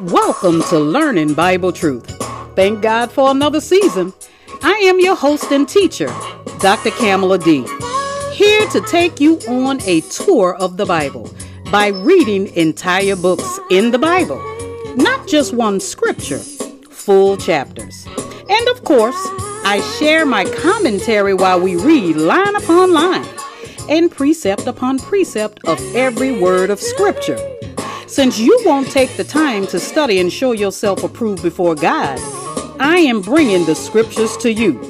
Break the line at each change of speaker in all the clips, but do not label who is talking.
Welcome to Learning Bible Truth. Thank God for another season. I am your host and teacher, Dr. Kamala D. Here to take you on a tour of the Bible by reading entire books in the Bible, not just one scripture, full chapters. And of course, I share my commentary while we read line upon line and precept upon precept of every word of scripture. Since you won't take the time to study and show yourself approved before God, I am bringing the scriptures to you.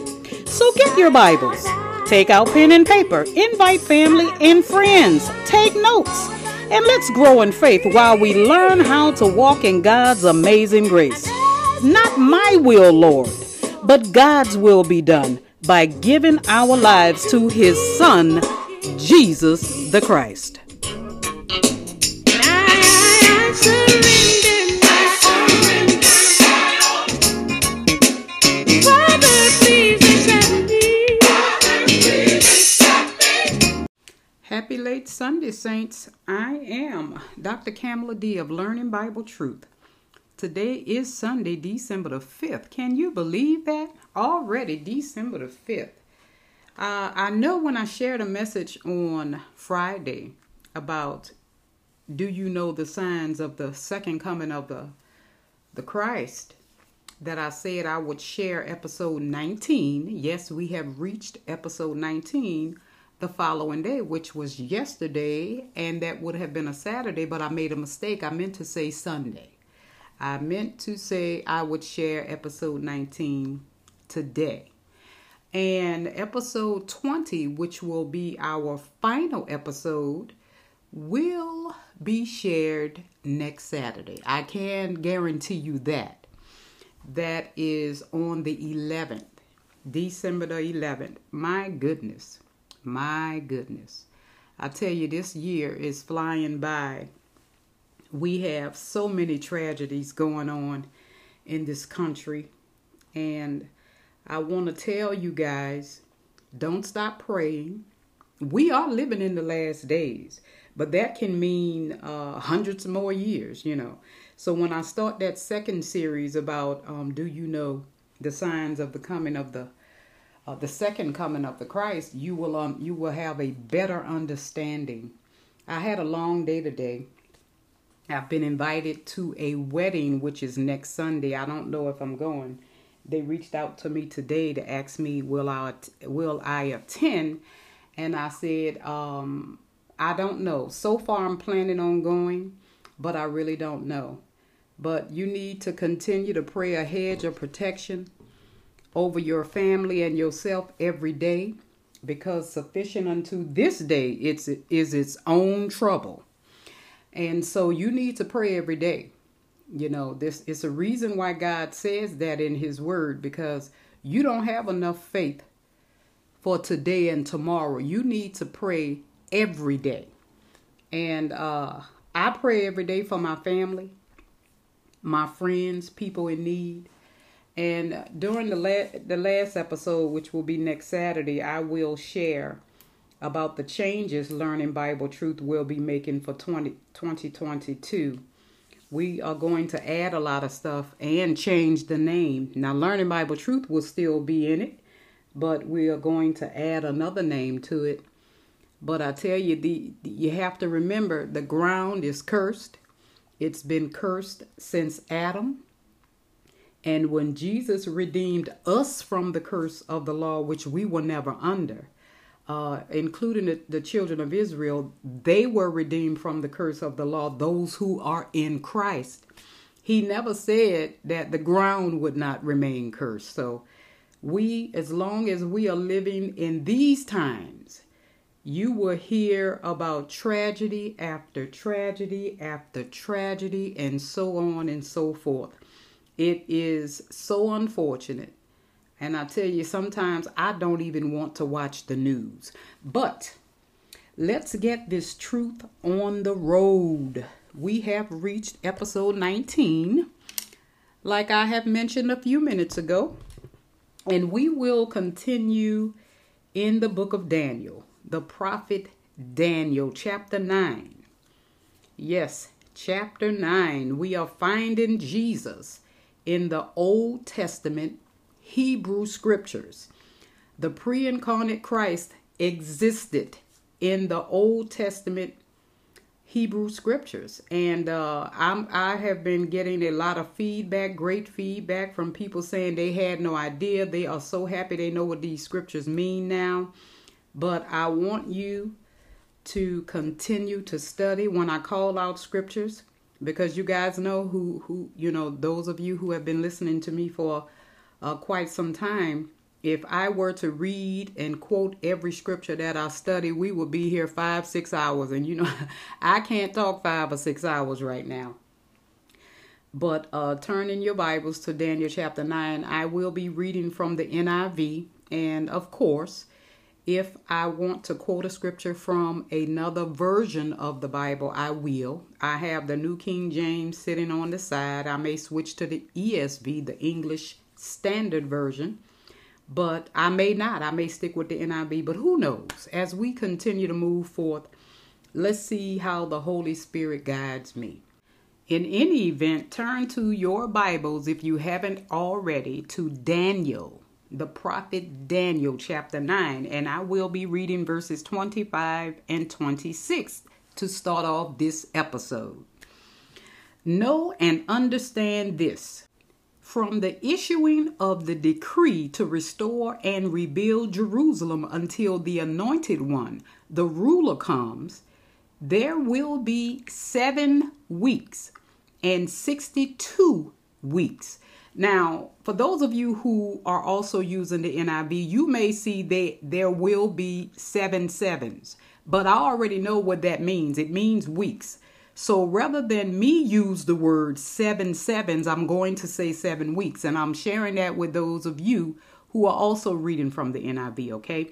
So get your Bibles, take out pen and paper, invite family and friends, take notes, and let's grow in faith while we learn how to walk in God's amazing grace. Not my will, Lord, but God's will be done by giving our lives to His Son, Jesus the Christ. Happy late Sunday, Saints. I am Dr. Kamala D of Learning Bible Truth. Today is Sunday, December the 5th. Can you believe that? Already December the 5th. Uh, I know when I shared a message on Friday about do you know the signs of the second coming of the the Christ that I said I would share episode 19. Yes, we have reached episode 19 the following day, which was yesterday, and that would have been a Saturday, but I made a mistake. I meant to say Sunday. I meant to say I would share episode 19 today. And episode 20, which will be our final episode, will be shared next Saturday. I can guarantee you that. That is on the 11th, December the 11th. My goodness. My goodness. I tell you, this year is flying by. We have so many tragedies going on in this country. And I want to tell you guys don't stop praying. We are living in the last days, but that can mean uh, hundreds more years, you know. So when I start that second series about um, do you know the signs of the coming of the uh, the second coming of the Christ, you will um you will have a better understanding. I had a long day today. I've been invited to a wedding which is next Sunday. I don't know if I'm going. They reached out to me today to ask me will I will I attend, and I said um I don't know. So far I'm planning on going, but I really don't know. But you need to continue to pray a hedge of protection over your family and yourself every day because sufficient unto this day it's is its own trouble and so you need to pray every day you know this it's a reason why god says that in his word because you don't have enough faith for today and tomorrow. You need to pray every day. And uh i pray every day for my family my friends people in need. And during the la- the last episode, which will be next Saturday, I will share about the changes Learning Bible Truth will be making for 20, 2022. We are going to add a lot of stuff and change the name. Now, Learning Bible Truth will still be in it, but we are going to add another name to it. But I tell you, the you have to remember the ground is cursed. It's been cursed since Adam and when Jesus redeemed us from the curse of the law, which we were never under, uh, including the, the children of Israel, they were redeemed from the curse of the law, those who are in Christ. He never said that the ground would not remain cursed. So, we, as long as we are living in these times, you will hear about tragedy after tragedy after tragedy, and so on and so forth. It is so unfortunate. And I tell you, sometimes I don't even want to watch the news. But let's get this truth on the road. We have reached episode 19, like I have mentioned a few minutes ago. And we will continue in the book of Daniel. the prophet Daniel, chapter 9. Yes, chapter 9. We are finding Jesus in the Old Testament Hebrew scriptures. The pre incarnate Christ existed in the Old Testament Hebrew scriptures. And uh, I have been getting a lot of feedback, great feedback from people saying they had no idea. They are so happy they know what these scriptures mean now. But I want you to continue to study when I call out scriptures because you guys know who, who you know, those of you who have been listening to me for uh, quite some time if I were to read and quote every scripture that I study, we would be here five, six hours. And you know, I can't talk five or six hours right now. But uh, turn in your Bibles to Daniel chapter 9. I will be reading from the NIV. And of course, if I want to quote a scripture from another version of the Bible, I will. I have the New King James sitting on the side. I may switch to the ESV, the English Standard Version but I may not. I may stick with the NIV, but who knows? As we continue to move forth, let's see how the Holy Spirit guides me. In any event, turn to your Bibles, if you haven't already, to Daniel, the prophet Daniel, chapter 9, and I will be reading verses 25 and 26 to start off this episode. Know and understand this from the issuing of the decree to restore and rebuild Jerusalem until the anointed one, the ruler, comes, there will be seven weeks and 62 weeks. Now, for those of you who are also using the NIV, you may see that there will be seven sevens, but I already know what that means. It means weeks. So rather than me use the word seven sevens, I'm going to say seven weeks. And I'm sharing that with those of you who are also reading from the NIV, okay?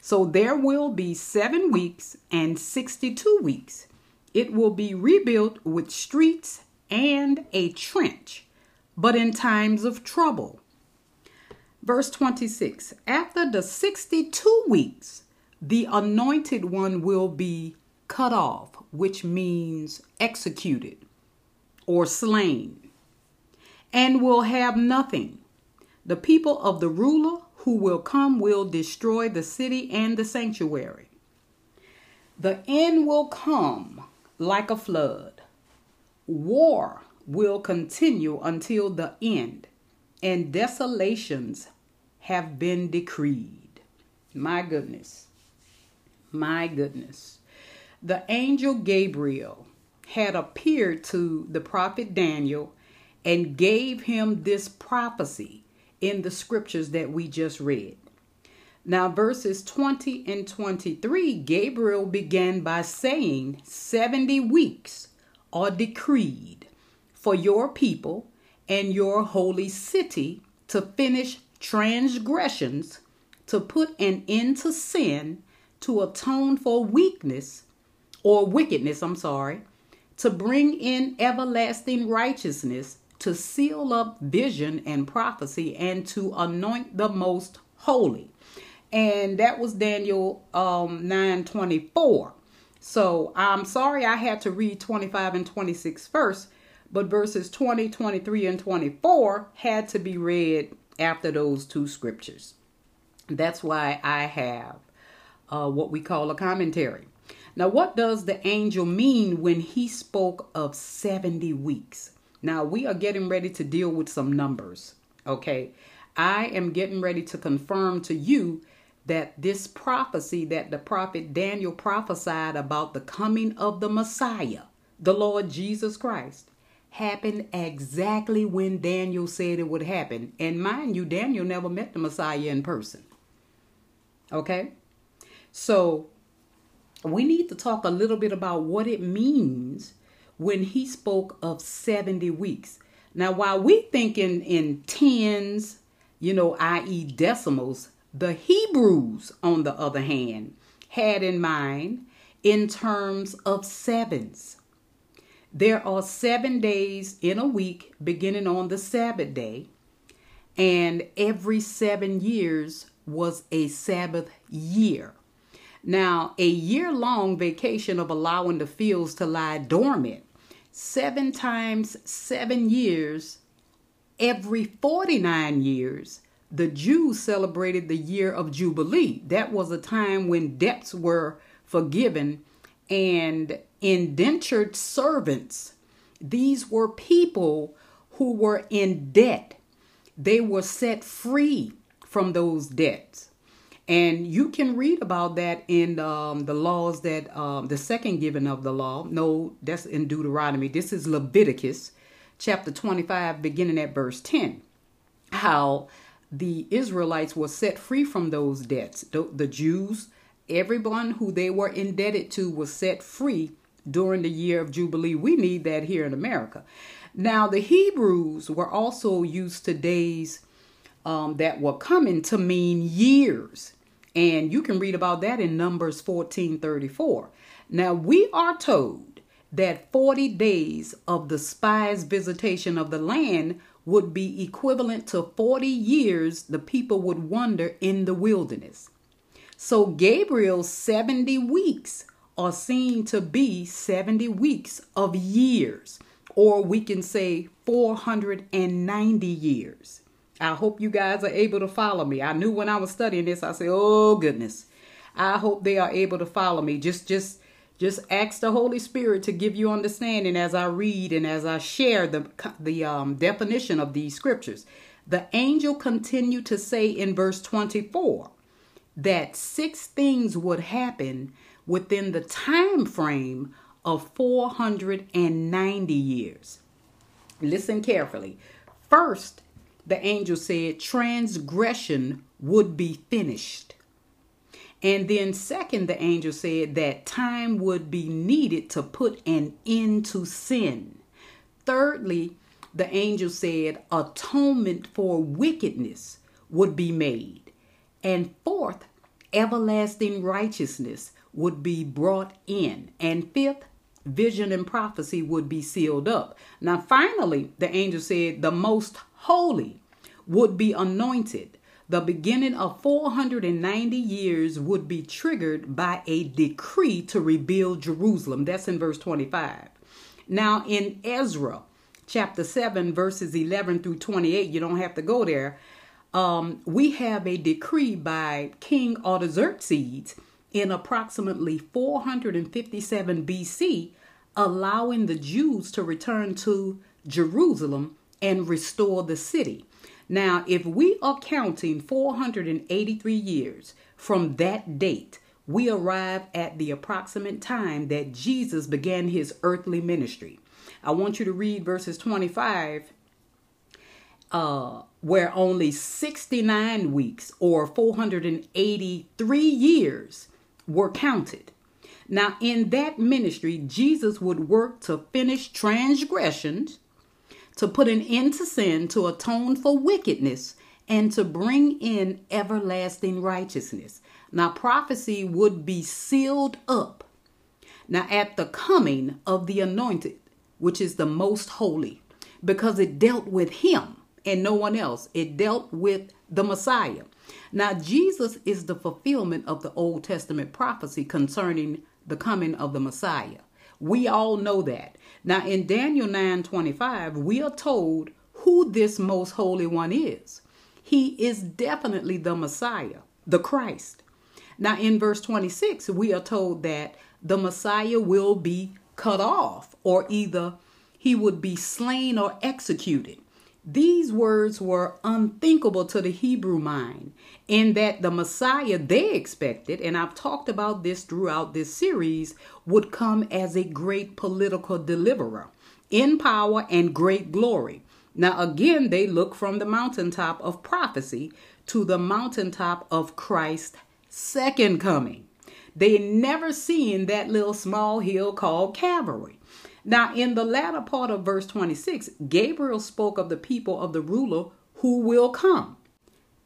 So there will be seven weeks and 62 weeks. It will be rebuilt with streets and a trench, but in times of trouble. Verse 26 After the 62 weeks, the anointed one will be cut off which means executed or slain, and will have nothing. The people of the ruler who will come will destroy the city and the sanctuary. The end will come like a flood. War will continue until the end, and desolations have been decreed. My goodness. My goodness the angel Gabriel had appeared to the prophet Daniel and gave him this prophecy in the scriptures that we just read. Now, verses 20 and 23, Gabriel began by saying, 70 weeks are decreed for your people and your holy city to finish transgressions, to put an end to sin, to atone for weakness, or wickedness, I'm sorry, to bring in everlasting righteousness, to seal up vision and prophecy, and to anoint the most holy. And that was Daniel um, 9 24. So I'm sorry I had to read 25 and 26 first, but verses 20, 23, and 24 had to be read after those two scriptures. That's why I have uh, what we call a commentary. Now, what does the angel mean when he spoke of 70 weeks? Now, we are getting ready to deal with some numbers, okay? I am getting ready to confirm to you that this prophecy that the prophet Daniel prophesied about the coming of the Messiah, the Lord Jesus Christ, happened exactly when Daniel said it would happen. And mind you, Daniel never met the Messiah in person. Okay? So we need to talk a little bit about what it means when he spoke of 70 weeks. Now, while we think in, in tens, you know, i.e., decimals, the Hebrews, on the other hand, had in mind in terms of sevens. There are seven days in a week beginning on the Sabbath day, and every seven years was a Sabbath year. Now, a year long vacation of allowing the fields to lie dormant, seven times seven years, every 49 years, the Jews celebrated the year of Jubilee. That was a time when debts were forgiven and indentured servants. These were people who were in debt. They were set free from those debts. And you can read about that in um, the laws that um, the second giving of the law. No, that's in Deuteronomy. This is Leviticus chapter 25, beginning at verse 10. How the Israelites were set free from those debts. The, the Jews, everyone who they were indebted to, was set free during the year of Jubilee. We need that here in America. Now, the Hebrews were also used to days um, that were coming to mean years. And you can read about that in Numbers 14 34. Now, we are told that 40 days of the spies' visitation of the land would be equivalent to 40 years the people would wander in the wilderness. So, Gabriel's 70 weeks are seen to be 70 weeks of years, or we can say 490 years. I hope you guys are able to follow me. I knew when I was studying this, I said, "Oh goodness." I hope they are able to follow me. Just just just ask the Holy Spirit to give you understanding as I read and as I share the the um, definition of these scriptures. The angel continued to say in verse 24 that six things would happen within the time frame of 490 years. Listen carefully. First, the angel said transgression would be finished. And then, second, the angel said that time would be needed to put an end to sin. Thirdly, the angel said atonement for wickedness would be made. And fourth, everlasting righteousness would be brought in. And fifth, vision and prophecy would be sealed up. Now, finally, the angel said the most holy would be anointed. The beginning of 490 years would be triggered by a decree to rebuild Jerusalem. That's in verse 25. Now, in Ezra chapter 7, verses 11 through 28, you don't have to go there. Um, we have a decree by King Artaxerxes in approximately 457 BC, allowing the Jews to return to Jerusalem and restore the city. Now, if we are counting 483 years from that date, we arrive at the approximate time that Jesus began his earthly ministry. I want you to read verses 25, uh, where only 69 weeks or 483 years were counted. Now, in that ministry, Jesus would work to finish transgressions to put an end to sin, to atone for wickedness, and to bring in everlasting righteousness. Now, prophecy would be sealed up. Now, at the coming of the anointed, which is the most holy, because it dealt with him and no one else, it dealt with the Messiah. Now, Jesus is the fulfillment of the Old Testament prophecy concerning the coming of the Messiah. We all know that. Now in Daniel 9:25, we are told who this most holy one is. He is definitely the Messiah, the Christ. Now in verse 26, we are told that the Messiah will be cut off or either he would be slain or executed. These words were unthinkable to the Hebrew mind, in that the Messiah they expected, and I've talked about this throughout this series, would come as a great political deliverer in power and great glory. Now, again, they look from the mountaintop of prophecy to the mountaintop of Christ's second coming. They never seen that little small hill called Calvary. Now, in the latter part of verse 26, Gabriel spoke of the people of the ruler who will come.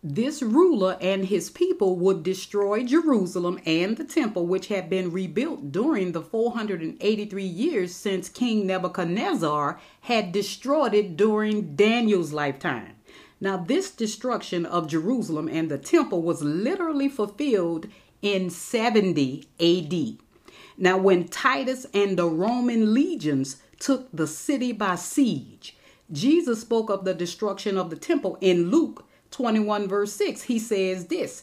This ruler and his people would destroy Jerusalem and the temple, which had been rebuilt during the 483 years since King Nebuchadnezzar had destroyed it during Daniel's lifetime. Now, this destruction of Jerusalem and the temple was literally fulfilled in 70 AD. Now, when Titus and the Roman legions took the city by siege, Jesus spoke of the destruction of the temple in Luke 21, verse 6. He says this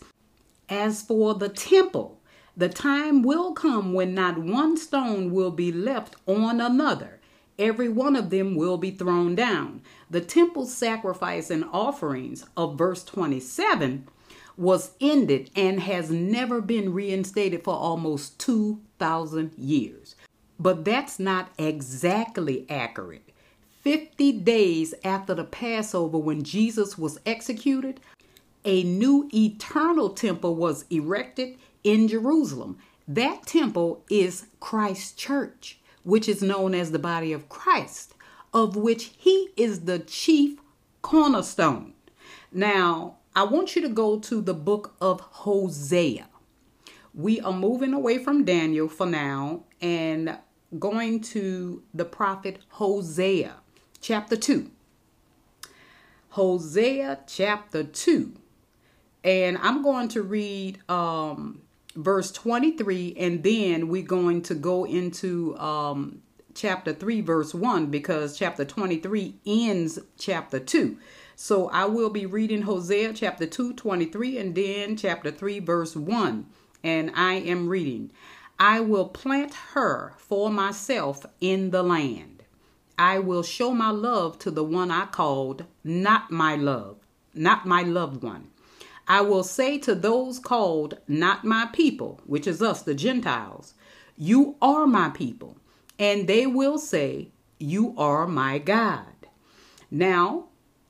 As for the temple, the time will come when not one stone will be left on another. Every one of them will be thrown down. The temple sacrifice and offerings of verse 27 was ended and has never been reinstated for almost 2,000 years. But that's not exactly accurate. 50 days after the Passover, when Jesus was executed, a new eternal temple was erected in Jerusalem. That temple is Christ's church, which is known as the body of Christ, of which he is the chief cornerstone. Now, I want you to go to the book of Hosea. We are moving away from Daniel for now and going to the prophet Hosea, chapter 2. Hosea chapter 2. And I'm going to read um, verse 23, and then we're going to go into um, chapter 3, verse 1, because chapter 23 ends chapter 2. So I will be reading Hosea chapter 2, 23, and then chapter 3, verse 1. And I am reading I will plant her for myself in the land. I will show my love to the one I called not my love, not my loved one. I will say to those called not my people, which is us, the Gentiles, You are my people. And they will say, You are my God. Now,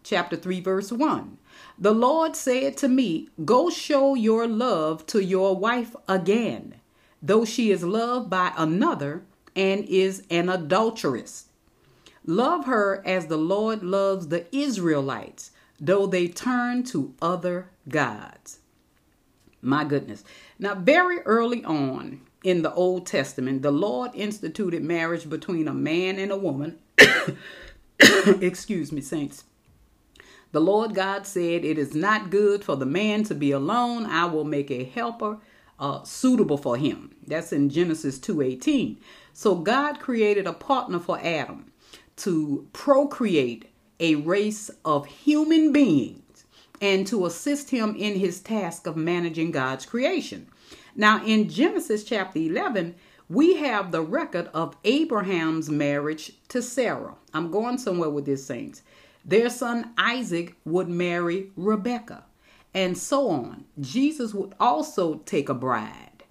chapter 3, verse 1. The Lord said to me, Go show your love to your wife again, though she is loved by another and is an adulteress. Love her as the Lord loves the Israelites though they turn to other gods. My goodness. Now, very early on in the Old Testament, the Lord instituted marriage between a man and a woman. Excuse me, saints. The Lord God said, It is not good for the man to be alone. I will make a helper uh, suitable for him. That's in Genesis 2:18. So God created a partner for Adam to procreate a race of human beings and to assist him in his task of managing God's creation. Now, in Genesis chapter 11, we have the record of Abraham's marriage to Sarah. I'm going somewhere with this, saints. Their son Isaac would marry Rebekah, and so on. Jesus would also take a bride.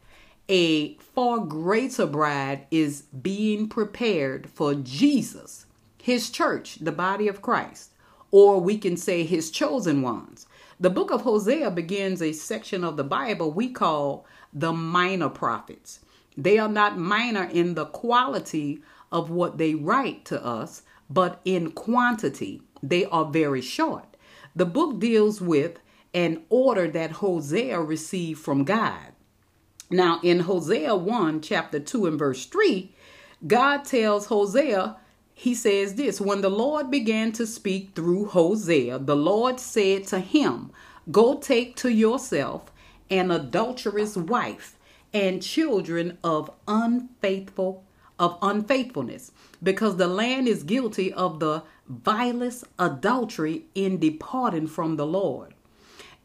A far greater bride is being prepared for Jesus his church, the body of Christ, or we can say his chosen ones. The book of Hosea begins a section of the Bible we call the minor prophets. They are not minor in the quality of what they write to us, but in quantity. They are very short. The book deals with an order that Hosea received from God. Now, in Hosea 1, chapter 2, and verse 3, God tells Hosea he says this When the Lord began to speak through Hosea, the Lord said to him, Go take to yourself an adulterous wife and children of unfaithful of unfaithfulness because the land is guilty of the vilest adultery in departing from the Lord.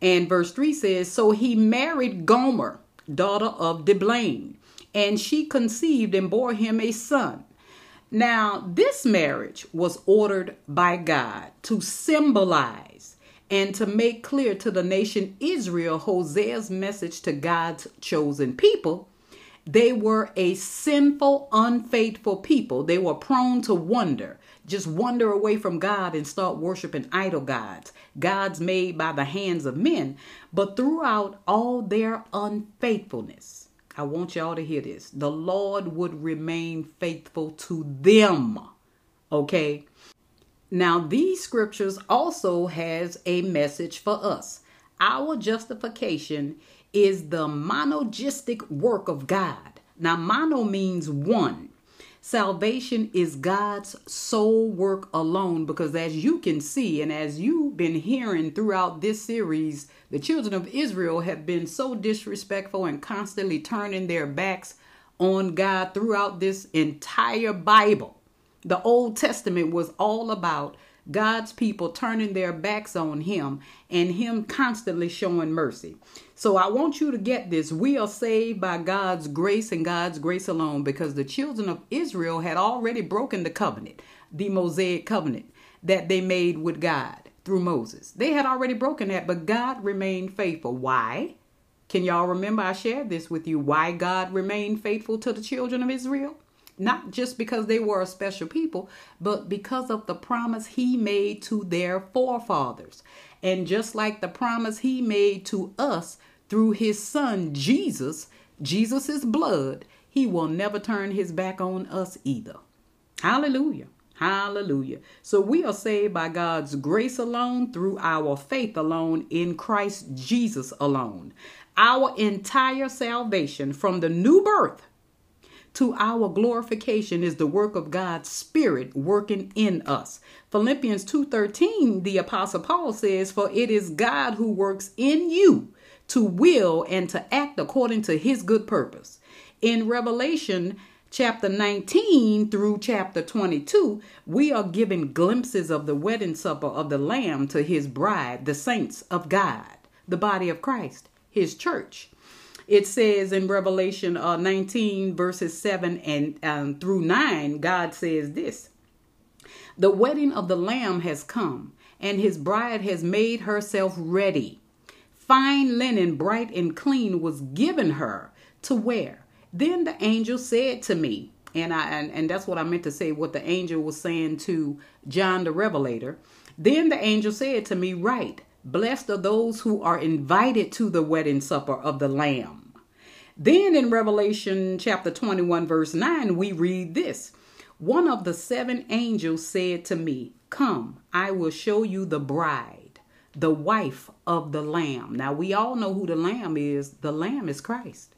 And verse 3 says, So he married Gomer, daughter of Diblaim, and she conceived and bore him a son. Now, this marriage was ordered by God to symbolize and to make clear to the nation Israel Hosea's message to God's chosen people. They were a sinful, unfaithful people. They were prone to wonder, just wander away from God and start worshiping idol gods, gods made by the hands of men. But throughout all their unfaithfulness, I want y'all to hear this. The Lord would remain faithful to them. Okay? Now these scriptures also has a message for us. Our justification is the monergistic work of God. Now mono means one. Salvation is God's sole work alone because, as you can see, and as you've been hearing throughout this series, the children of Israel have been so disrespectful and constantly turning their backs on God throughout this entire Bible. The Old Testament was all about God's people turning their backs on Him and Him constantly showing mercy. So I want you to get this. We are saved by God's grace and God's grace alone because the children of Israel had already broken the covenant, the Mosaic covenant that they made with God through Moses. They had already broken that, but God remained faithful. Why? Can y'all remember I shared this with you? Why God remained faithful to the children of Israel? Not just because they were a special people, but because of the promise he made to their forefathers. And just like the promise he made to us through his son Jesus, Jesus' blood, he will never turn his back on us either. Hallelujah. Hallelujah. So we are saved by God's grace alone, through our faith alone, in Christ Jesus alone. Our entire salvation from the new birth to our glorification is the work of God's spirit working in us. Philippians 2:13 the apostle Paul says for it is God who works in you to will and to act according to his good purpose. In Revelation chapter 19 through chapter 22, we are given glimpses of the wedding supper of the Lamb to his bride, the saints of God, the body of Christ, his church it says in Revelation uh, 19, verses 7 and um, through 9, God says this The wedding of the Lamb has come, and his bride has made herself ready. Fine linen, bright and clean, was given her to wear. Then the angel said to me, and I and, and that's what I meant to say, what the angel was saying to John the Revelator. Then the angel said to me, Right, blessed are those who are invited to the wedding supper of the Lamb. Then in Revelation chapter 21, verse 9, we read this One of the seven angels said to me, Come, I will show you the bride, the wife of the Lamb. Now, we all know who the Lamb is. The Lamb is Christ.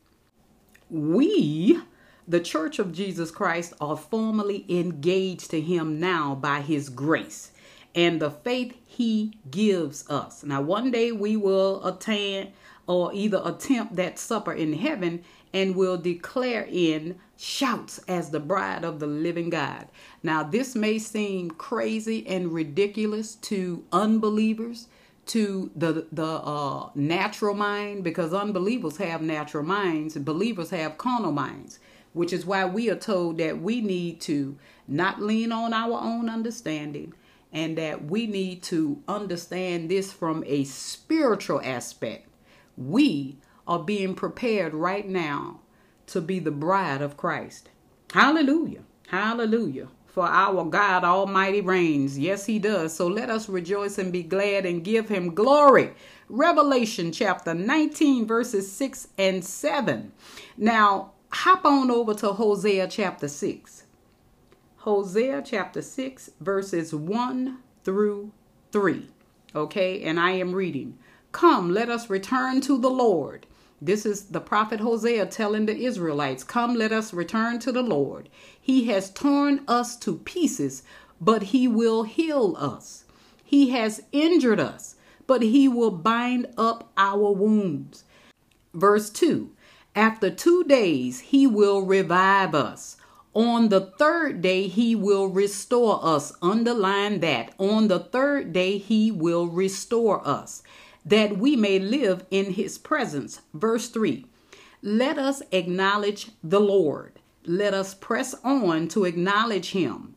We, the church of Jesus Christ, are formally engaged to Him now by His grace and the faith He gives us. Now, one day we will attain or either attempt that supper in heaven and will declare in shouts as the bride of the living God. Now, this may seem crazy and ridiculous to unbelievers, to the the uh, natural mind, because unbelievers have natural minds, believers have carnal minds, which is why we are told that we need to not lean on our own understanding and that we need to understand this from a spiritual aspect we are being prepared right now to be the bride of Christ. Hallelujah. Hallelujah. For our God Almighty reigns. Yes, He does. So let us rejoice and be glad and give Him glory. Revelation chapter 19, verses 6 and 7. Now, hop on over to Hosea chapter 6. Hosea chapter 6, verses 1 through 3. Okay, and I am reading. Come, let us return to the Lord. This is the prophet Hosea telling the Israelites, Come, let us return to the Lord. He has torn us to pieces, but he will heal us. He has injured us, but he will bind up our wounds. Verse 2 After two days, he will revive us. On the third day, he will restore us. Underline that. On the third day, he will restore us that we may live in his presence. Verse 3 Let us acknowledge the Lord. Let us press on to acknowledge him.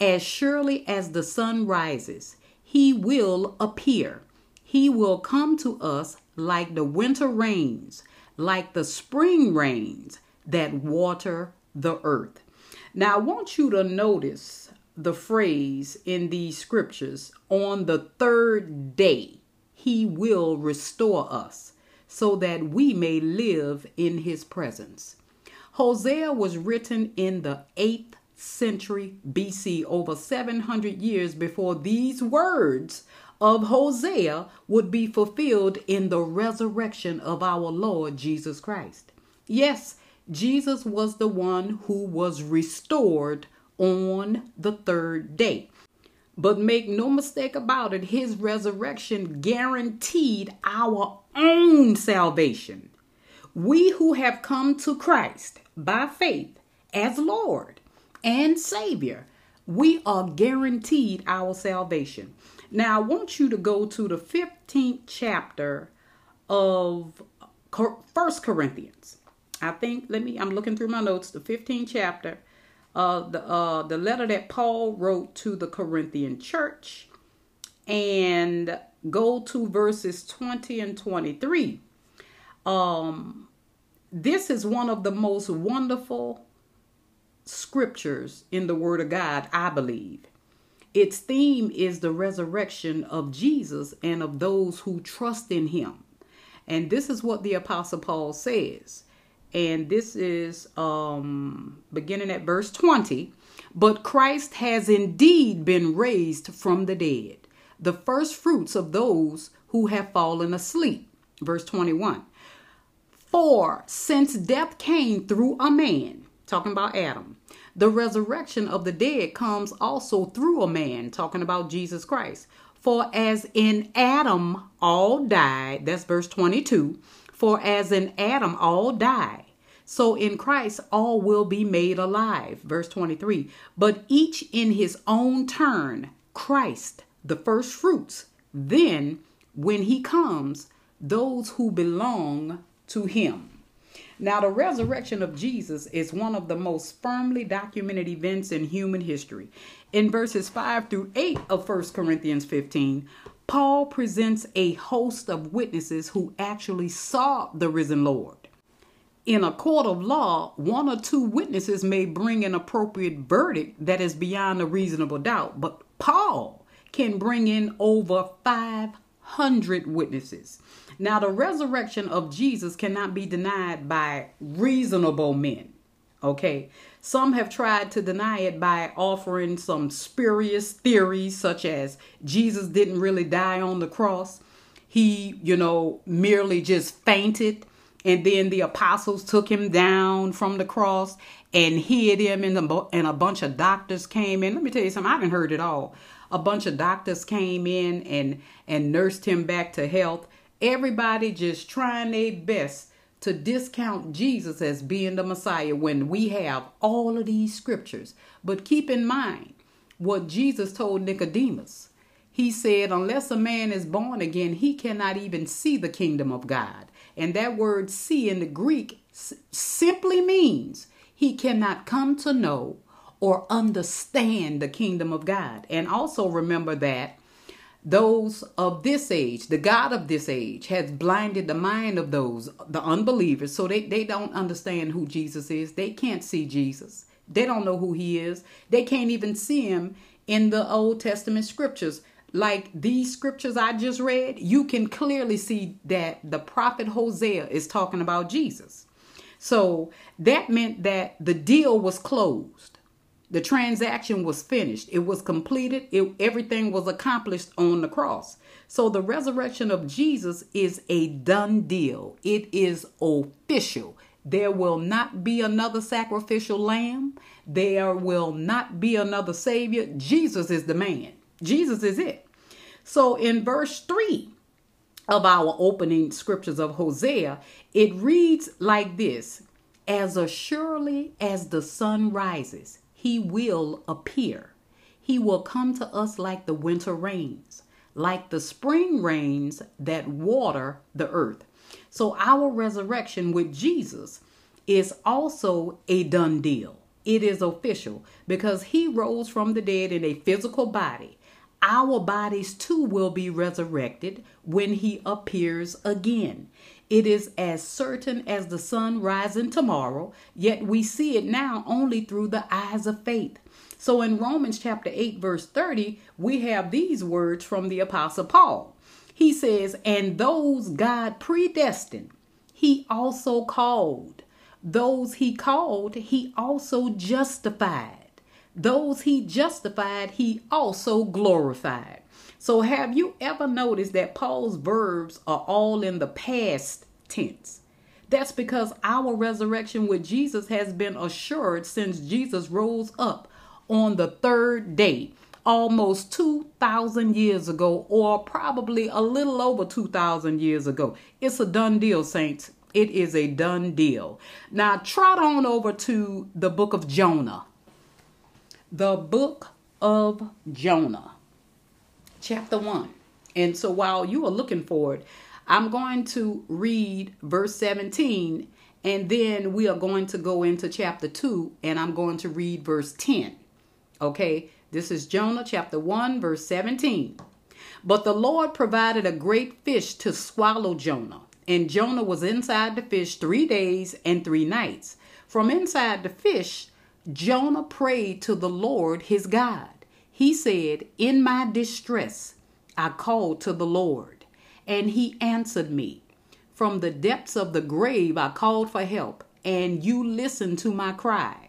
As surely as the sun rises, he will appear. He will come to us like the winter rains, like the spring rains that water the earth. Now, I want you to notice the phrase in these scriptures on the third day he will restore us so that we may live in his presence. Hosea was written in the 8th century BC, over 700 years before these words of Hosea would be fulfilled in the resurrection of our Lord Jesus Christ. Yes, Jesus was the one who was restored on the third day. But make no mistake about it, his resurrection guaranteed our own salvation. We who have come to Christ by faith as Lord and Savior, we are guaranteed our salvation. Now, I want you to go to the 15th chapter of First Corinthians. I think, let me, I'm looking through my notes, the 15th chapter, uh, the, uh, the letter that Paul wrote to the Corinthian church, and go to verses 20 and 23. Um, this is one of the most wonderful scriptures in the Word of God, I believe. Its theme is the resurrection of Jesus and of those who trust in him. And this is what the Apostle Paul says. And this is um, beginning at verse 20. But Christ has indeed been raised from the dead, the first fruits of those who have fallen asleep. Verse 21. For since death came through a man, talking about Adam, the resurrection of the dead comes also through a man, talking about Jesus Christ. For as in Adam all died, that's verse 22. For as in Adam all die, so in Christ all will be made alive. Verse 23. But each in his own turn, Christ, the first fruits. Then, when he comes, those who belong to him. Now, the resurrection of Jesus is one of the most firmly documented events in human history. In verses 5 through 8 of 1 Corinthians 15, Paul presents a host of witnesses who actually saw the risen Lord. In a court of law, one or two witnesses may bring an appropriate verdict that is beyond a reasonable doubt, but Paul can bring in over 500 witnesses. Now, the resurrection of Jesus cannot be denied by reasonable men. Okay. Some have tried to deny it by offering some spurious theories, such as Jesus didn't really die on the cross. He, you know, merely just fainted. And then the apostles took him down from the cross and hid him, and, the, and a bunch of doctors came in. Let me tell you something, I haven't heard it all. A bunch of doctors came in and, and nursed him back to health. Everybody just trying their best to discount Jesus as being the Messiah when we have all of these scriptures. But keep in mind what Jesus told Nicodemus. He said, Unless a man is born again, he cannot even see the kingdom of God. And that word see in the Greek simply means he cannot come to know or understand the kingdom of God. And also remember that those of this age, the God of this age, has blinded the mind of those, the unbelievers, so they, they don't understand who Jesus is. They can't see Jesus. They don't know who he is. They can't even see him in the Old Testament scriptures. Like these scriptures I just read, you can clearly see that the prophet Hosea is talking about Jesus. So that meant that the deal was closed. The transaction was finished. It was completed. It, everything was accomplished on the cross. So the resurrection of Jesus is a done deal. It is official. There will not be another sacrificial lamb. There will not be another savior. Jesus is the man. Jesus is it. So in verse 3 of our opening scriptures of Hosea, it reads like this As surely as the sun rises, he will appear. He will come to us like the winter rains, like the spring rains that water the earth. So, our resurrection with Jesus is also a done deal. It is official because he rose from the dead in a physical body. Our bodies too will be resurrected when he appears again. It is as certain as the sun rising tomorrow, yet we see it now only through the eyes of faith. So in Romans chapter 8, verse 30, we have these words from the Apostle Paul. He says, And those God predestined, he also called. Those he called, he also justified. Those he justified, he also glorified. So, have you ever noticed that Paul's verbs are all in the past tense? That's because our resurrection with Jesus has been assured since Jesus rose up on the third day, almost 2,000 years ago, or probably a little over 2,000 years ago. It's a done deal, saints. It is a done deal. Now, trot on over to the book of Jonah. The book of Jonah, chapter 1. And so while you are looking for it, I'm going to read verse 17 and then we are going to go into chapter 2 and I'm going to read verse 10. Okay, this is Jonah chapter 1, verse 17. But the Lord provided a great fish to swallow Jonah, and Jonah was inside the fish three days and three nights. From inside the fish, Jonah prayed to the Lord his God. He said, In my distress, I called to the Lord, and he answered me. From the depths of the grave, I called for help, and you listened to my cry.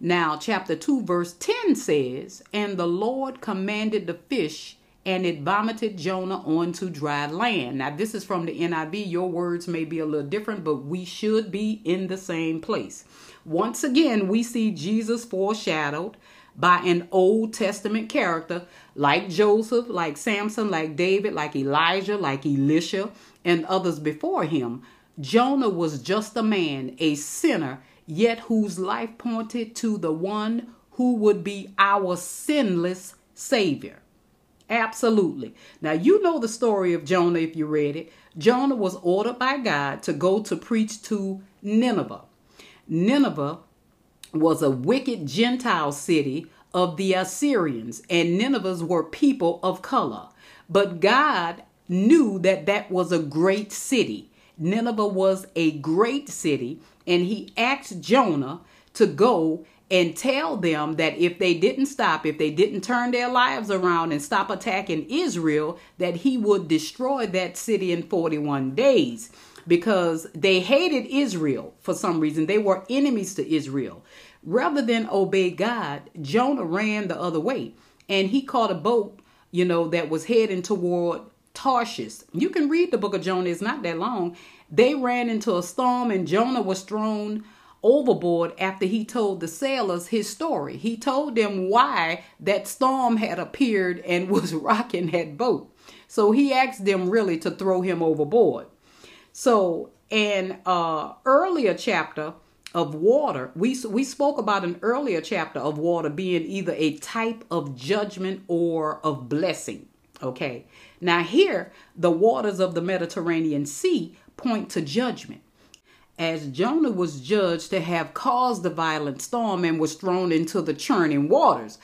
Now, chapter 2, verse 10 says, And the Lord commanded the fish, and it vomited Jonah onto dry land. Now, this is from the NIV. Your words may be a little different, but we should be in the same place. Once again, we see Jesus foreshadowed by an Old Testament character like Joseph, like Samson, like David, like Elijah, like Elisha, and others before him. Jonah was just a man, a sinner yet whose life pointed to the one who would be our sinless Savior. Absolutely. Now, you know the story of Jonah if you read it. Jonah was ordered by God to go to preach to Nineveh. Nineveh was a wicked Gentile city of the Assyrians, and Ninevehs were people of color. But God knew that that was a great city. Nineveh was a great city, and he asked Jonah to go and tell them that if they didn't stop, if they didn't turn their lives around and stop attacking Israel, that he would destroy that city in 41 days because they hated Israel for some reason. They were enemies to Israel. Rather than obey God, Jonah ran the other way and he caught a boat, you know, that was heading toward Tarshish. You can read the book of Jonah, it's not that long. They ran into a storm and Jonah was thrown overboard after he told the sailors his story. He told them why that storm had appeared and was rocking that boat. So he asked them really to throw him overboard. So, an uh, earlier chapter of water, we we spoke about an earlier chapter of water being either a type of judgment or of blessing. Okay. Now here, the waters of the Mediterranean Sea point to judgment. As Jonah was judged to have caused the violent storm and was thrown into the churning waters,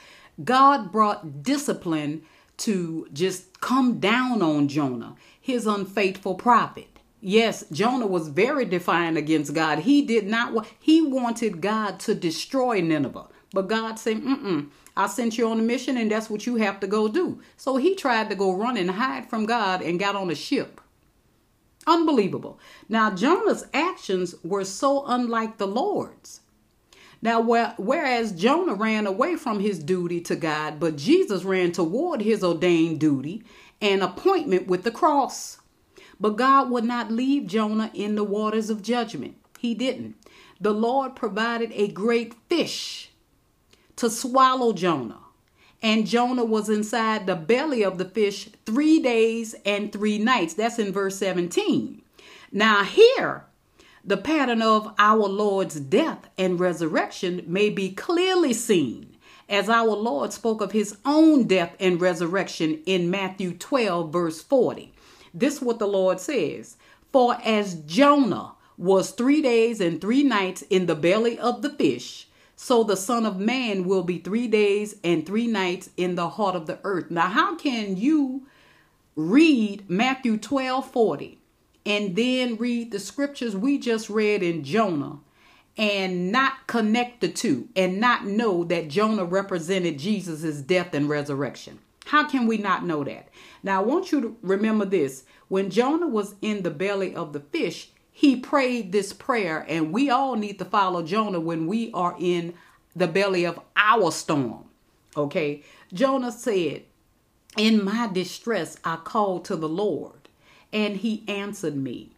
God brought discipline to just come down on Jonah, his unfaithful prophet. Yes, Jonah was very defiant against God. He did not want, he wanted God to destroy Nineveh. But God said, mm-mm, I sent you on a mission and that's what you have to go do. So he tried to go run and hide from God and got on a ship. Unbelievable. Now, Jonah's actions were so unlike the Lord's. Now, whereas Jonah ran away from his duty to God, but Jesus ran toward his ordained duty and appointment with the cross. But God would not leave Jonah in the waters of judgment. He didn't. The Lord provided a great fish to swallow Jonah and Jonah was inside the belly of the fish three days and three nights. That's in verse 17. Now, here, the pattern of our Lord's death and resurrection may be clearly seen as our Lord spoke of his own death and resurrection in Matthew 12, verse 40. This is what the Lord says For as Jonah was three days and three nights in the belly of the fish, so the Son of Man will be three days and three nights in the heart of the earth. Now, how can you read Matthew 12 40 and then read the scriptures we just read in Jonah and not connect the two and not know that Jonah represented Jesus' death and resurrection? How can we not know that? Now, I want you to remember this. When Jonah was in the belly of the fish, he prayed this prayer, and we all need to follow Jonah when we are in the belly of our storm. Okay, Jonah said, In my distress, I called to the Lord, and he answered me.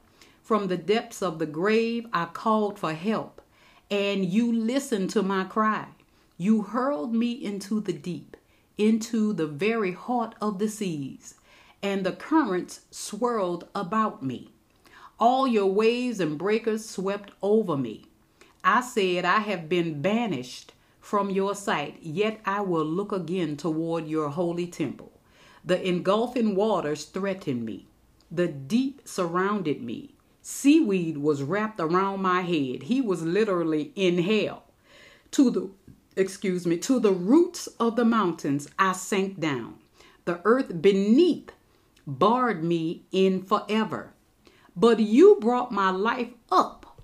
From the depths of the grave, I called for help, and you listened to my cry. You hurled me into the deep, into the very heart of the seas, and the currents swirled about me. All your waves and breakers swept over me. I said, I have been banished from your sight, yet I will look again toward your holy temple. The engulfing waters threatened me, the deep surrounded me. Seaweed was wrapped around my head. He was literally in hell. To the excuse me, to the roots of the mountains I sank down. The earth beneath barred me in forever. But you brought my life up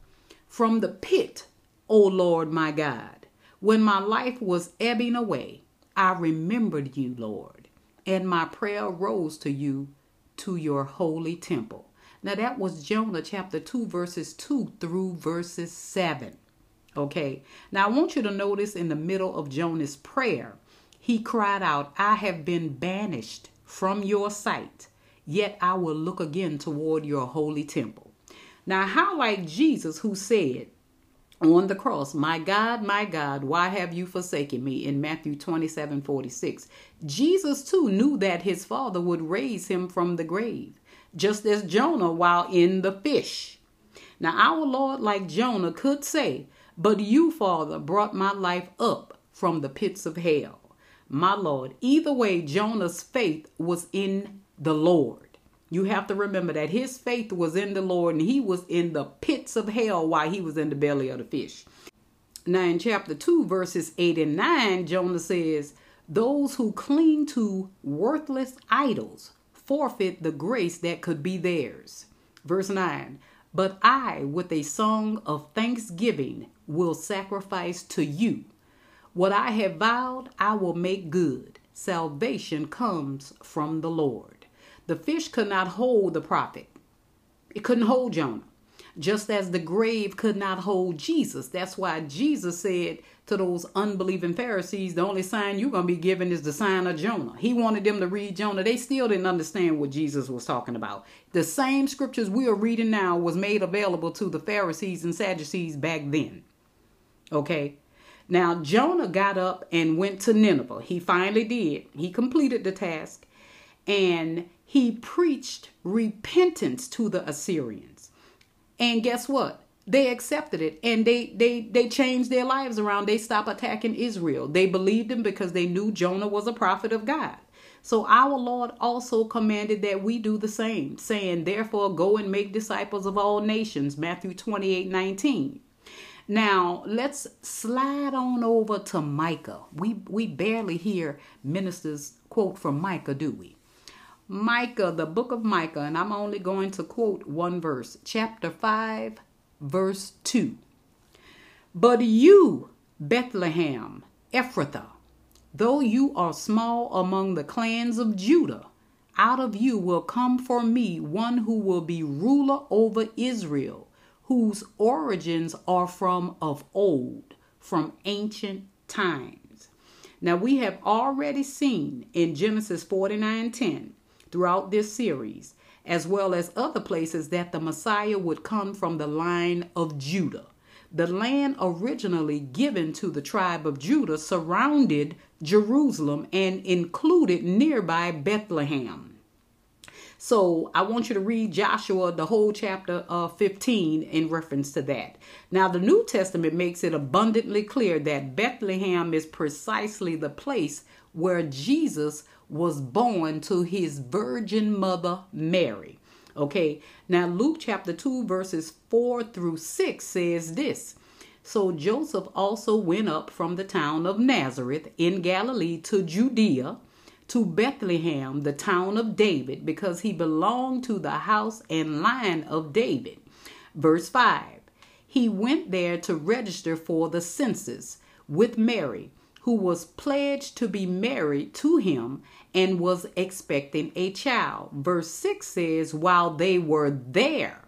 from the pit, O Lord my God. When my life was ebbing away, I remembered you, Lord, and my prayer rose to you to your holy temple. Now that was Jonah chapter 2, verses 2 through verses 7. Okay. Now I want you to notice in the middle of Jonah's prayer, he cried out, I have been banished from your sight yet I will look again toward your holy temple. Now, how like Jesus, who said on the cross, My God, my God, why have you forsaken me? in Matthew 27 46. Jesus too knew that his Father would raise him from the grave, just as Jonah while in the fish. Now, our Lord, like Jonah, could say, But you, Father, brought my life up from the pits of hell. My Lord, either way, Jonah's faith was in the Lord. You have to remember that his faith was in the Lord and he was in the pits of hell while he was in the belly of the fish. Now, in chapter 2, verses 8 and 9, Jonah says, Those who cling to worthless idols forfeit the grace that could be theirs. Verse 9, But I, with a song of thanksgiving, will sacrifice to you. What I have vowed, I will make good. Salvation comes from the Lord. The fish could not hold the prophet, it couldn't hold Jonah. Just as the grave could not hold Jesus. That's why Jesus said to those unbelieving Pharisees, the only sign you're going to be given is the sign of Jonah. He wanted them to read Jonah. They still didn't understand what Jesus was talking about. The same scriptures we are reading now was made available to the Pharisees and Sadducees back then. Okay? Now, Jonah got up and went to Nineveh. He finally did. He completed the task and he preached repentance to the Assyrians. And guess what? They accepted it and they they they changed their lives around. They stopped attacking Israel. They believed him because they knew Jonah was a prophet of God. So our Lord also commanded that we do the same, saying, Therefore go and make disciples of all nations, Matthew 28 19. Now let's slide on over to Micah. We we barely hear ministers quote from Micah, do we? Micah, the book of Micah, and I'm only going to quote one verse, chapter 5, verse 2. But you, Bethlehem, Ephrathah, though you are small among the clans of Judah, out of you will come for me one who will be ruler over Israel whose origins are from of old, from ancient times. Now we have already seen in Genesis 49:10 throughout this series, as well as other places that the Messiah would come from the line of Judah. The land originally given to the tribe of Judah surrounded Jerusalem and included nearby Bethlehem. So I want you to read Joshua, the whole chapter uh, 15, in reference to that. Now, the New Testament makes it abundantly clear that Bethlehem is precisely the place where Jesus was born to his virgin mother, Mary. Okay, now Luke chapter 2, verses 4 through 6 says this. So Joseph also went up from the town of Nazareth in Galilee to Judea to Bethlehem, the town of David, because he belonged to the house and line of David. Verse 5 He went there to register for the census with Mary, who was pledged to be married to him and was expecting a child. Verse 6 says, While they were there,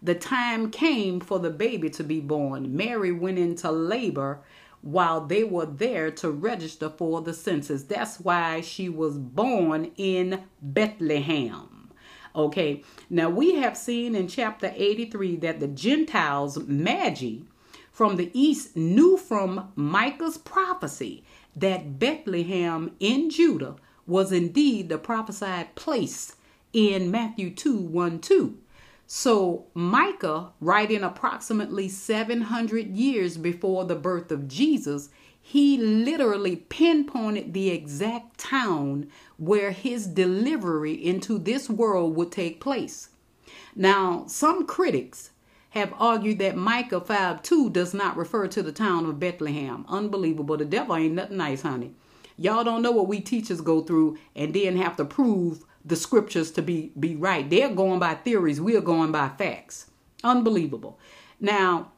the time came for the baby to be born. Mary went into labor while they were there to register for the census. That's why she was born in Bethlehem. Okay, now we have seen in chapter 83 that the Gentiles, Magi, from the east knew from Micah's prophecy that Bethlehem in Judah was indeed the prophesied place in Matthew 2 1 2. So, Micah, writing approximately 700 years before the birth of Jesus, he literally pinpointed the exact town where his delivery into this world would take place. Now, some critics have argued that Micah 5 2 does not refer to the town of Bethlehem. Unbelievable. The devil ain't nothing nice, honey. Y'all don't know what we teachers go through and then have to prove the scriptures to be, be right. They're going by theories, we're going by facts. Unbelievable. Now,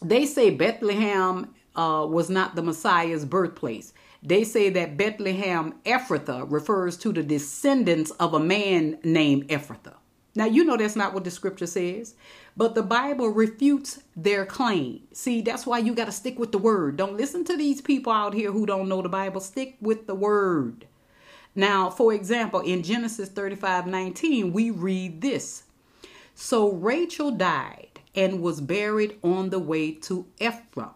they say Bethlehem uh, was not the Messiah's birthplace. They say that Bethlehem Ephrathah refers to the descendants of a man named Ephrathah. Now, you know that's not what the scripture says, but the Bible refutes their claim. See, that's why you got to stick with the word. Don't listen to these people out here who don't know the Bible. Stick with the word. Now, for example, in Genesis 35 19, we read this So Rachel died and was buried on the way to Ephrath.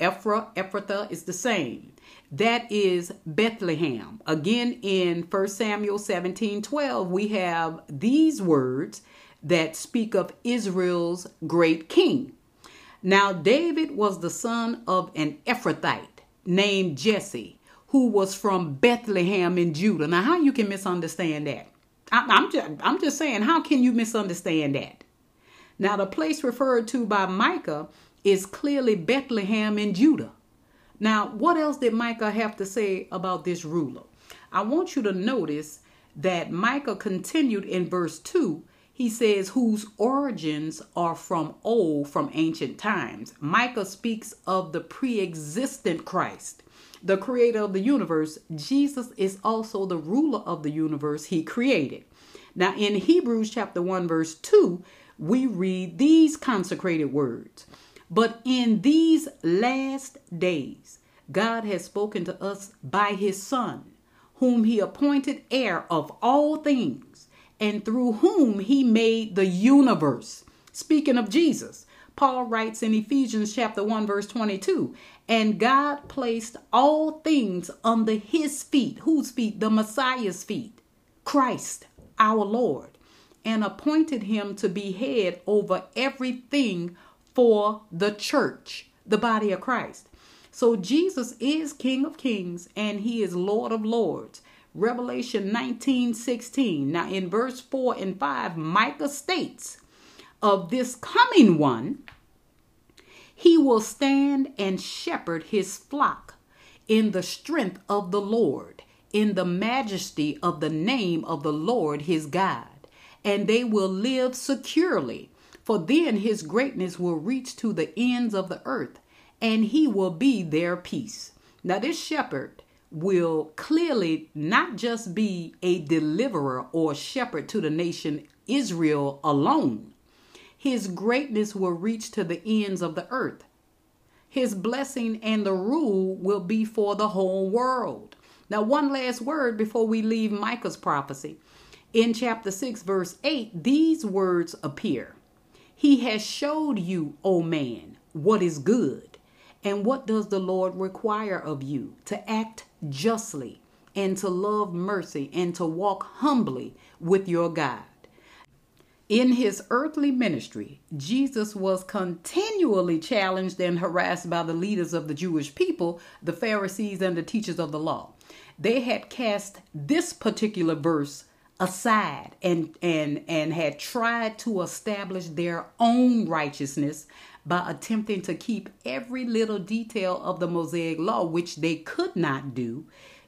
Ephrath, Ephrathah is the same. That is Bethlehem. Again, in 1 Samuel 17 12, we have these words that speak of Israel's great king. Now, David was the son of an Ephrathite named Jesse, who was from Bethlehem in Judah. Now, how you can misunderstand that? I'm just, I'm just saying, how can you misunderstand that? Now, the place referred to by Micah is clearly Bethlehem in Judah. Now, what else did Micah have to say about this ruler? I want you to notice that Micah continued in verse 2. He says, whose origins are from old, from ancient times. Micah speaks of the pre existent Christ, the creator of the universe. Jesus is also the ruler of the universe he created. Now, in Hebrews chapter 1, verse 2, we read these consecrated words but in these last days, God has spoken to us by his Son, whom he appointed heir of all things, and through whom he made the universe. Speaking of Jesus, Paul writes in Ephesians chapter 1 verse 22, and God placed all things under his feet. Whose feet? The Messiah's feet. Christ, our Lord, and appointed him to be head over everything for the church, the body of Christ. So Jesus is King of Kings and he is Lord of Lords. Revelation 19 16. Now, in verse 4 and 5, Micah states of this coming one, he will stand and shepherd his flock in the strength of the Lord, in the majesty of the name of the Lord his God, and they will live securely for then his greatness will reach to the ends of the earth, and he will be their peace. Now, this shepherd will clearly not just be a deliverer or shepherd to the nation Israel alone. His greatness will reach to the ends of the earth. His blessing and the rule will be for the whole world. Now, one last word before we leave Micah's prophecy. In chapter 6, verse 8, these words appear he has showed you, O man, what is good. And what does the Lord require of you? To act justly and to love mercy and to walk humbly with your God. In his earthly ministry, Jesus was continually challenged and harassed by the leaders of the Jewish people, the Pharisees, and the teachers of the law. They had cast this particular verse aside and and and had tried to establish their own righteousness by attempting to keep every little detail of the Mosaic law which they could not do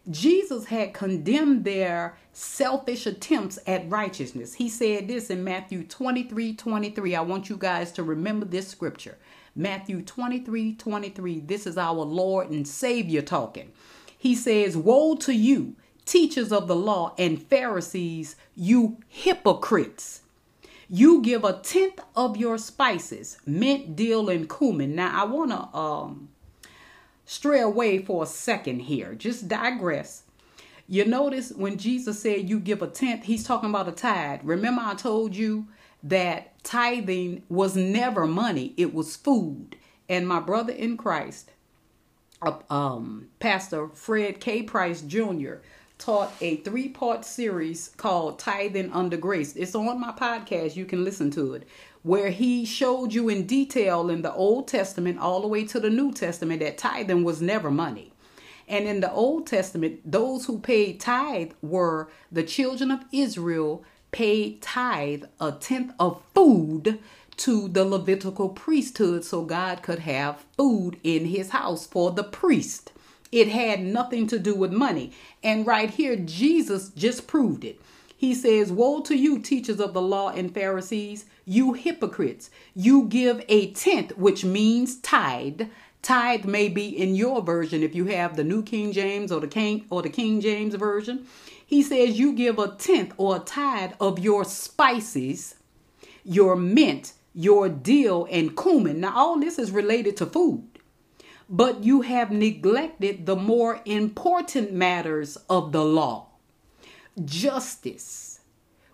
Jesus had condemned their selfish attempts at righteousness. He said this in Matthew 23 23. I want you guys to remember this scripture. Matthew 23 23. This is our Lord and Savior talking. He says, Woe to you, teachers of the law and Pharisees, you hypocrites. You give a tenth of your spices, mint, dill, and cumin. Now, I want to um, stray away for a second here, just digress. You notice when Jesus said you give a tenth, he's talking about a tithe. Remember, I told you that tithing was never money, it was food. And my brother in Christ, uh, um, Pastor Fred K. Price Jr., taught a three part series called Tithing Under Grace. It's on my podcast, you can listen to it, where he showed you in detail in the Old Testament all the way to the New Testament that tithing was never money. And in the Old Testament, those who paid tithe were the children of Israel paid tithe, a tenth of food to the Levitical priesthood so God could have food in his house for the priest. It had nothing to do with money. And right here, Jesus just proved it. He says, Woe to you, teachers of the law and Pharisees, you hypocrites! You give a tenth, which means tithe. Tithe may be in your version if you have the New King James or the King or the King James version. He says you give a tenth or a tithe of your spices, your mint, your dill, and cumin. Now, all this is related to food but you have neglected the more important matters of the law justice,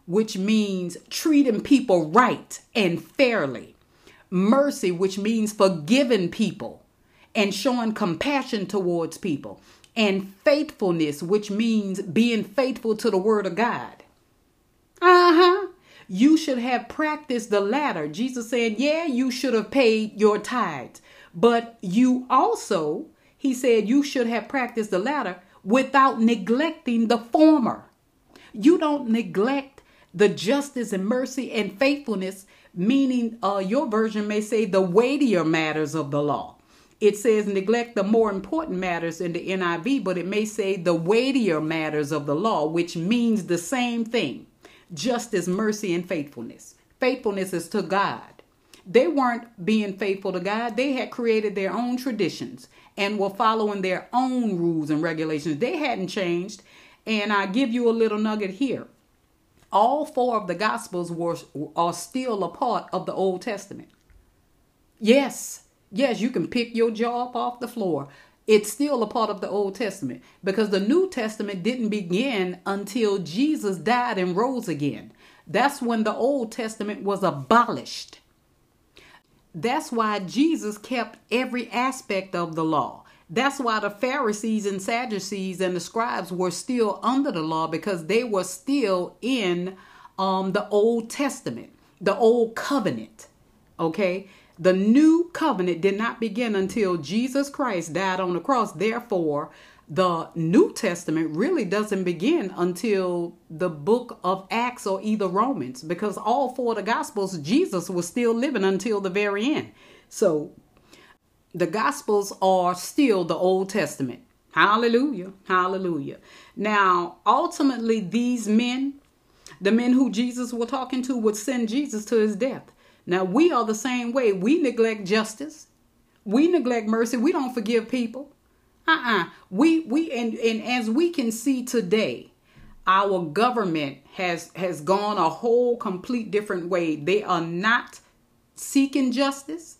which means treating people right and fairly, mercy, which means forgiving people and showing compassion towards people, and faithfulness, which means being faithful to the Word of God. Uh huh. You should have practiced the latter. Jesus said, Yeah, you should have paid your tithes. But you also, he said, you should have practiced the latter without neglecting the former. You don't neglect the justice and mercy and faithfulness, meaning uh, your version may say the weightier matters of the law. It says neglect the more important matters in the NIV, but it may say the weightier matters of the law, which means the same thing justice, mercy, and faithfulness. Faithfulness is to God. They weren't being faithful to God. They had created their own traditions and were following their own rules and regulations. They hadn't changed. And I give you a little nugget here. All four of the Gospels were are still a part of the Old Testament. Yes, yes, you can pick your jaw up off the floor. It's still a part of the Old Testament because the New Testament didn't begin until Jesus died and rose again. That's when the Old Testament was abolished. That's why Jesus kept every aspect of the law. That's why the Pharisees and Sadducees and the scribes were still under the law because they were still in um, the Old Testament, the Old Covenant. Okay? The new covenant did not begin until Jesus Christ died on the cross. Therefore, the New Testament really doesn't begin until the book of Acts or either Romans, because all four of the Gospels, Jesus was still living until the very end. So the Gospels are still the Old Testament. Hallelujah. Hallelujah. Now, ultimately, these men, the men who Jesus was talking to, would send Jesus to his death. Now, we are the same way. We neglect justice, we neglect mercy, we don't forgive people uh-uh. We we and and as we can see today our government has has gone a whole complete different way. They are not seeking justice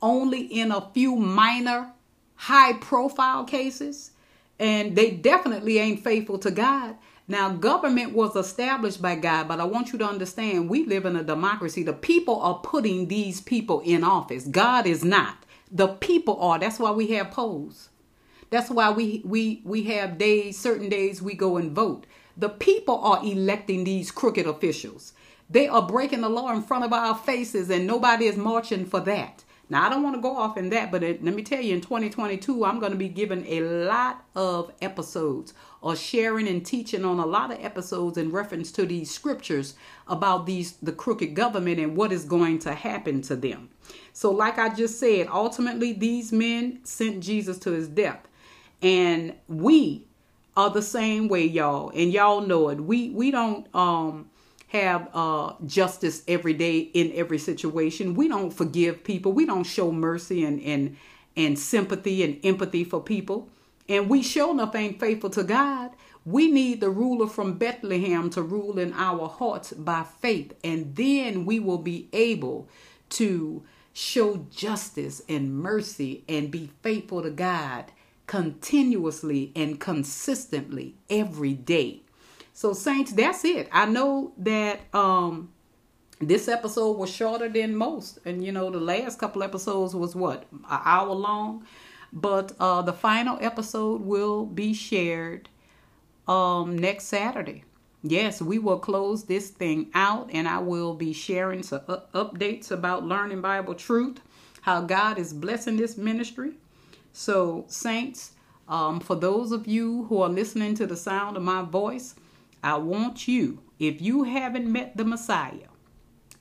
only in a few minor high profile cases and they definitely ain't faithful to god. Now government was established by god but i want you to understand we live in a democracy. The people are putting these people in office. God is not. The people are. That's why we have polls that's why we we we have days, certain days we go and vote. The people are electing these crooked officials. They are breaking the law in front of our faces, and nobody is marching for that. Now, I don't want to go off in that, but it, let me tell you, in 2022, I'm going to be giving a lot of episodes or sharing and teaching on a lot of episodes in reference to these scriptures about these the crooked government and what is going to happen to them. So, like I just said, ultimately, these men sent Jesus to his death. And we are the same way, y'all. And y'all know it. We we don't um have uh justice every day in every situation. We don't forgive people. We don't show mercy and and and sympathy and empathy for people. And we sure enough ain't faithful to God. We need the ruler from Bethlehem to rule in our hearts by faith. And then we will be able to show justice and mercy and be faithful to God continuously and consistently every day. So, saints, that's it. I know that um, this episode was shorter than most, and you know the last couple episodes was what an hour long, but uh, the final episode will be shared um, next Saturday. Yes, we will close this thing out, and I will be sharing some updates about learning Bible truth, how God is blessing this ministry. So, saints, um, for those of you who are listening to the sound of my voice, I want you, if you haven't met the Messiah,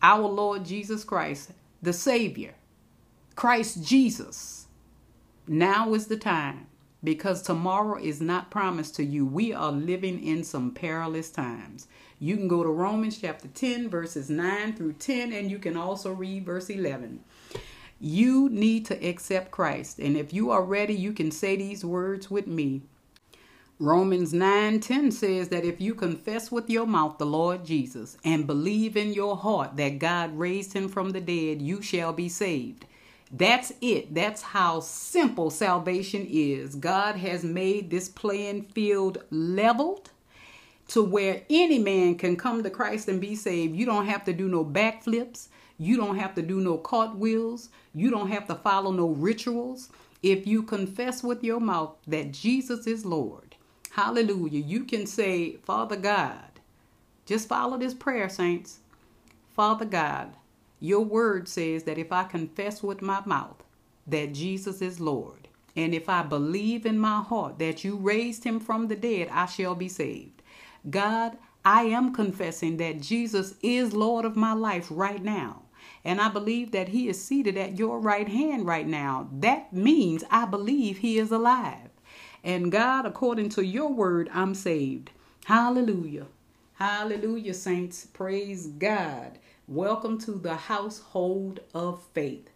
our Lord Jesus Christ, the Savior, Christ Jesus, now is the time because tomorrow is not promised to you. We are living in some perilous times. You can go to Romans chapter 10, verses 9 through 10, and you can also read verse 11. You need to accept Christ. And if you are ready, you can say these words with me. Romans 9:10 says that if you confess with your mouth the Lord Jesus and believe in your heart that God raised him from the dead, you shall be saved. That's it. That's how simple salvation is. God has made this playing field leveled to where any man can come to Christ and be saved. You don't have to do no backflips. You don't have to do no cartwheels. You don't have to follow no rituals. If you confess with your mouth that Jesus is Lord, hallelujah, you can say, Father God, just follow this prayer, saints. Father God, your word says that if I confess with my mouth that Jesus is Lord, and if I believe in my heart that you raised him from the dead, I shall be saved. God, I am confessing that Jesus is Lord of my life right now. And I believe that he is seated at your right hand right now. That means I believe he is alive. And God, according to your word, I'm saved. Hallelujah. Hallelujah, saints. Praise God. Welcome to the household of faith.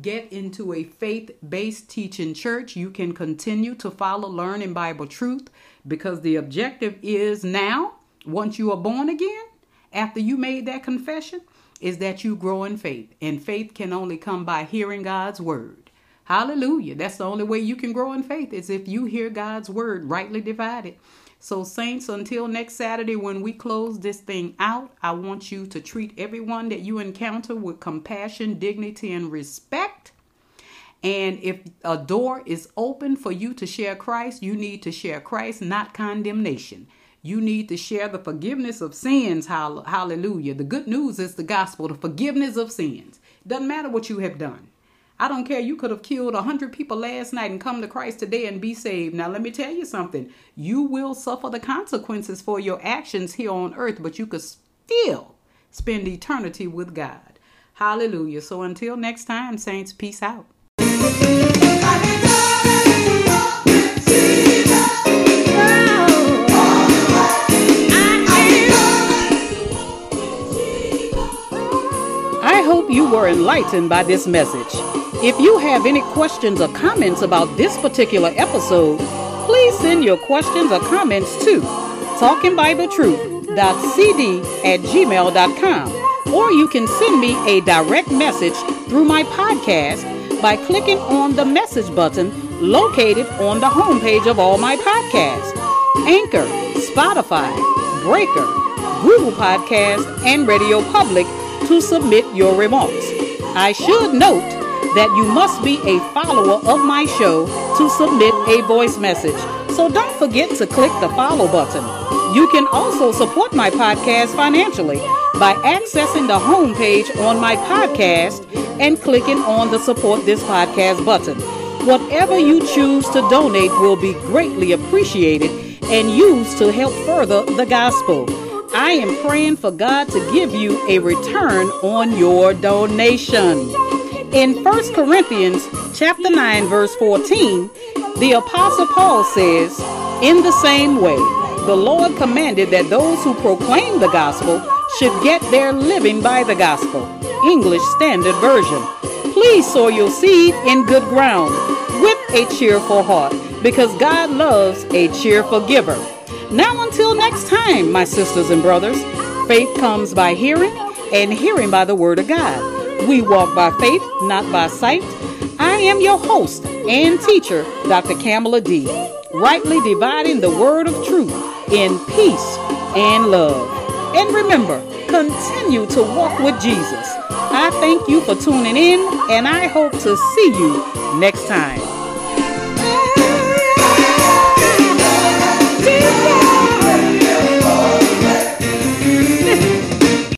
Get into a faith based teaching church. You can continue to follow learning Bible truth because the objective is now, once you are born again, after you made that confession, is that you grow in faith. And faith can only come by hearing God's word. Hallelujah. That's the only way you can grow in faith is if you hear God's word rightly divided. So, Saints, until next Saturday when we close this thing out, I want you to treat everyone that you encounter with compassion, dignity, and respect. And if a door is open for you to share Christ, you need to share Christ, not condemnation. You need to share the forgiveness of sins. Hallelujah. The good news is the gospel, the forgiveness of sins. Doesn't matter what you have done. I don't care. You could have killed a hundred people last night and come to Christ today and be saved. Now, let me tell you something. You will suffer the consequences for your actions here on earth, but you could still spend eternity with God. Hallelujah. So until next time, saints, peace out. You were enlightened by this message. If you have any questions or comments about this particular episode, please send your questions or comments to talkingbibletruth.cd at gmail.com or you can send me a direct message through my podcast by clicking on the message button located on the homepage of all my podcasts Anchor, Spotify, Breaker, Google Podcast, and Radio Public to submit your remarks. I should note that you must be a follower of my show to submit a voice message. So don't forget to click the follow button. You can also support my podcast financially by accessing the homepage on my podcast and clicking on the support this podcast button. Whatever you choose to donate will be greatly appreciated and used to help further the gospel. I am praying for God to give you a return on your donation. In 1 Corinthians chapter 9 verse 14, the apostle Paul says, "In the same way, the Lord commanded that those who proclaim the gospel should get their living by the gospel." English Standard Version. Please sow your seed in good ground with a cheerful heart because God loves a cheerful giver. Now until next time, my sisters and brothers, faith comes by hearing and hearing by the word of God. We walk by faith, not by sight. I am your host, and teacher, Dr. Kamala D, rightly dividing the word of truth in peace and love. And remember, continue to walk with Jesus. I thank you for tuning in, and I hope to see you next time.